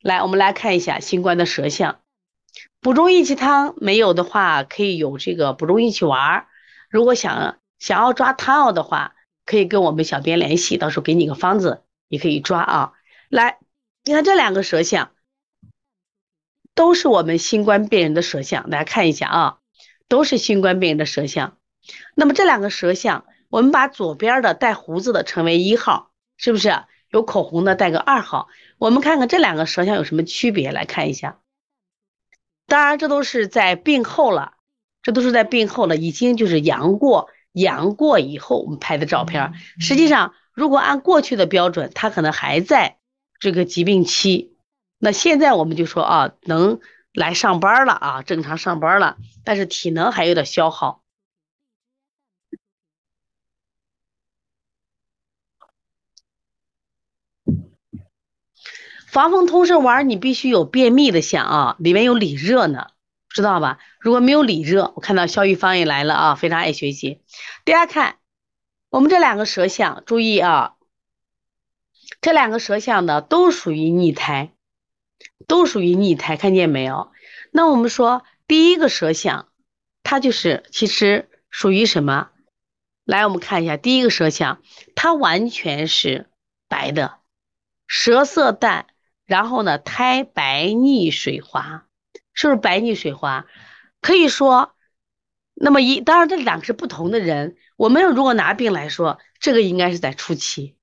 来，我们来看一下新冠的舌象。补中益气汤没有的话，可以有这个补中益气丸。如果想想要抓汤药的话，可以跟我们小编联系，到时候给你个方子，你可以抓啊。来，你看这两个舌象，都是我们新冠病人的舌象，大家看一下啊，都是新冠病人的舌象。那么这两个舌象，我们把左边的带胡子的称为一号，是不是？有口红的带个二号。我们看看这两个舌象有什么区别，来看一下。当然，这都是在病后了，这都是在病后了，已经就是阳过，阳过以后我们拍的照片。实际上，如果按过去的标准，他可能还在这个疾病期。那现在我们就说啊，能来上班了啊，正常上班了，但是体能还有点消耗。防风通圣丸，你必须有便秘的象啊，里面有里热呢，知道吧？如果没有里热，我看到肖玉芳也来了啊，非常爱学习。大家看，我们这两个舌象，注意啊，这两个舌象呢都属于逆胎，都属于逆胎，看见没有？那我们说第一个舌象，它就是其实属于什么？来，我们看一下第一个舌象，它完全是白的，舌色淡。然后呢，胎白腻水滑，是不是白腻水滑？可以说，那么一当然这两个是不同的人。我们如果拿病来说，这个应该是在初期，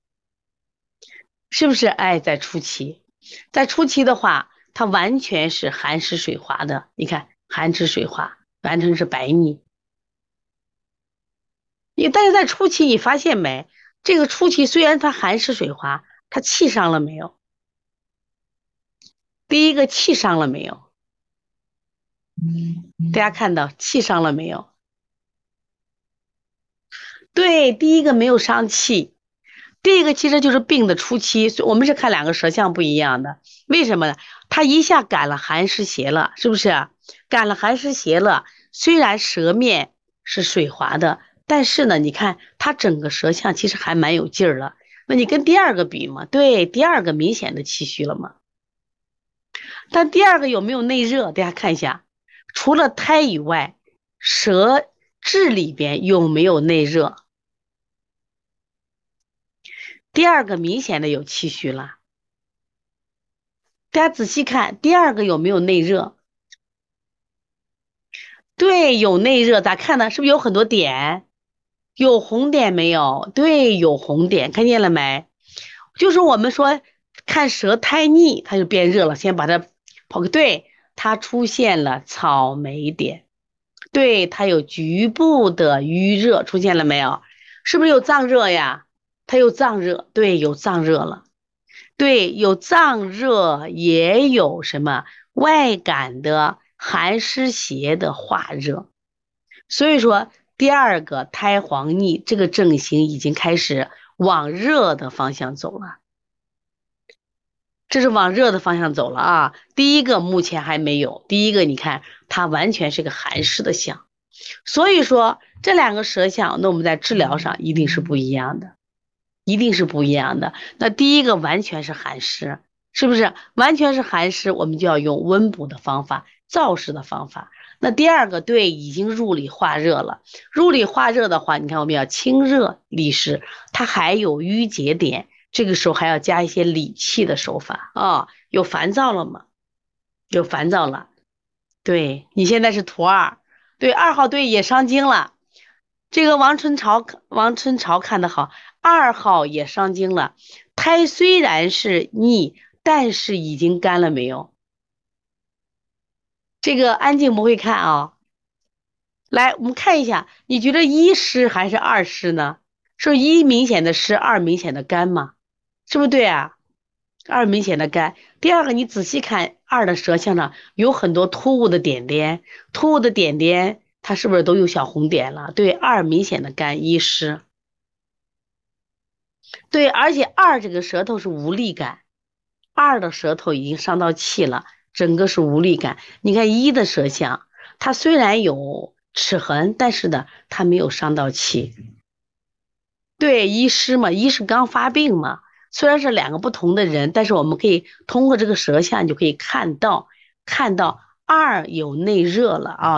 是不是？哎，在初期，在初期的话，它完全是寒湿水滑的。你看，寒湿水滑，完全是白腻。你但是在初期，你发现没？这个初期虽然它寒湿水滑，它气伤了没有？第一个气伤了没有？大家看到气伤了没有？对，第一个没有伤气。第一个其实就是病的初期，我们是看两个舌象不一样的。为什么呢？他一下感了寒湿邪了，是不是？感了寒湿邪了，虽然舌面是水滑的，但是呢，你看他整个舌象其实还蛮有劲儿了。那你跟第二个比嘛？对，第二个明显的气虚了嘛？但第二个有没有内热？大家看一下，除了胎以外，舌质里边有没有内热？第二个明显的有气虚了。大家仔细看，第二个有没有内热？对，有内热。咋看呢？是不是有很多点？有红点没有？对，有红点，看见了没？就是我们说看舌苔腻，它就变热了。先把它。跑个对，它出现了草莓点，对，它有局部的淤热出现了没有？是不是有脏热呀？它有脏热，对，有脏热了，对，有脏热，也有什么外感的寒湿邪的化热，所以说第二个胎黄腻这个症型已经开始往热的方向走了。这是往热的方向走了啊！第一个目前还没有，第一个你看它完全是个寒湿的象，所以说这两个舌象，那我们在治疗上一定是不一样的，一定是不一样的。那第一个完全是寒湿，是不是？完全是寒湿，我们就要用温补的方法、燥湿的方法。那第二个对，已经入里化热了，入里化热的话，你看我们要清热利湿，它还有淤结点。这个时候还要加一些理气的手法啊！有烦躁了吗？有烦躁了。对你现在是图二，对二号对也伤经了。这个王春潮，王春潮看的好，二号也伤经了。胎虽然是逆，但是已经干了没有？这个安静不会看啊。来，我们看一下，你觉得一湿还是二湿呢？是一明显的湿，二明显的干吗？是不是对啊？二明显的干。第二个，你仔细看二的舌象上有很多突兀的点点，突兀的点点，它是不是都有小红点了？对，二明显的干一湿。对，而且二这个舌头是无力感，二的舌头已经伤到气了，整个是无力感。你看一的舌象，它虽然有齿痕，但是呢，它没有伤到气。对，一湿嘛，一是刚发病嘛。虽然是两个不同的人，但是我们可以通过这个舌象就可以看到，看到二有内热了啊。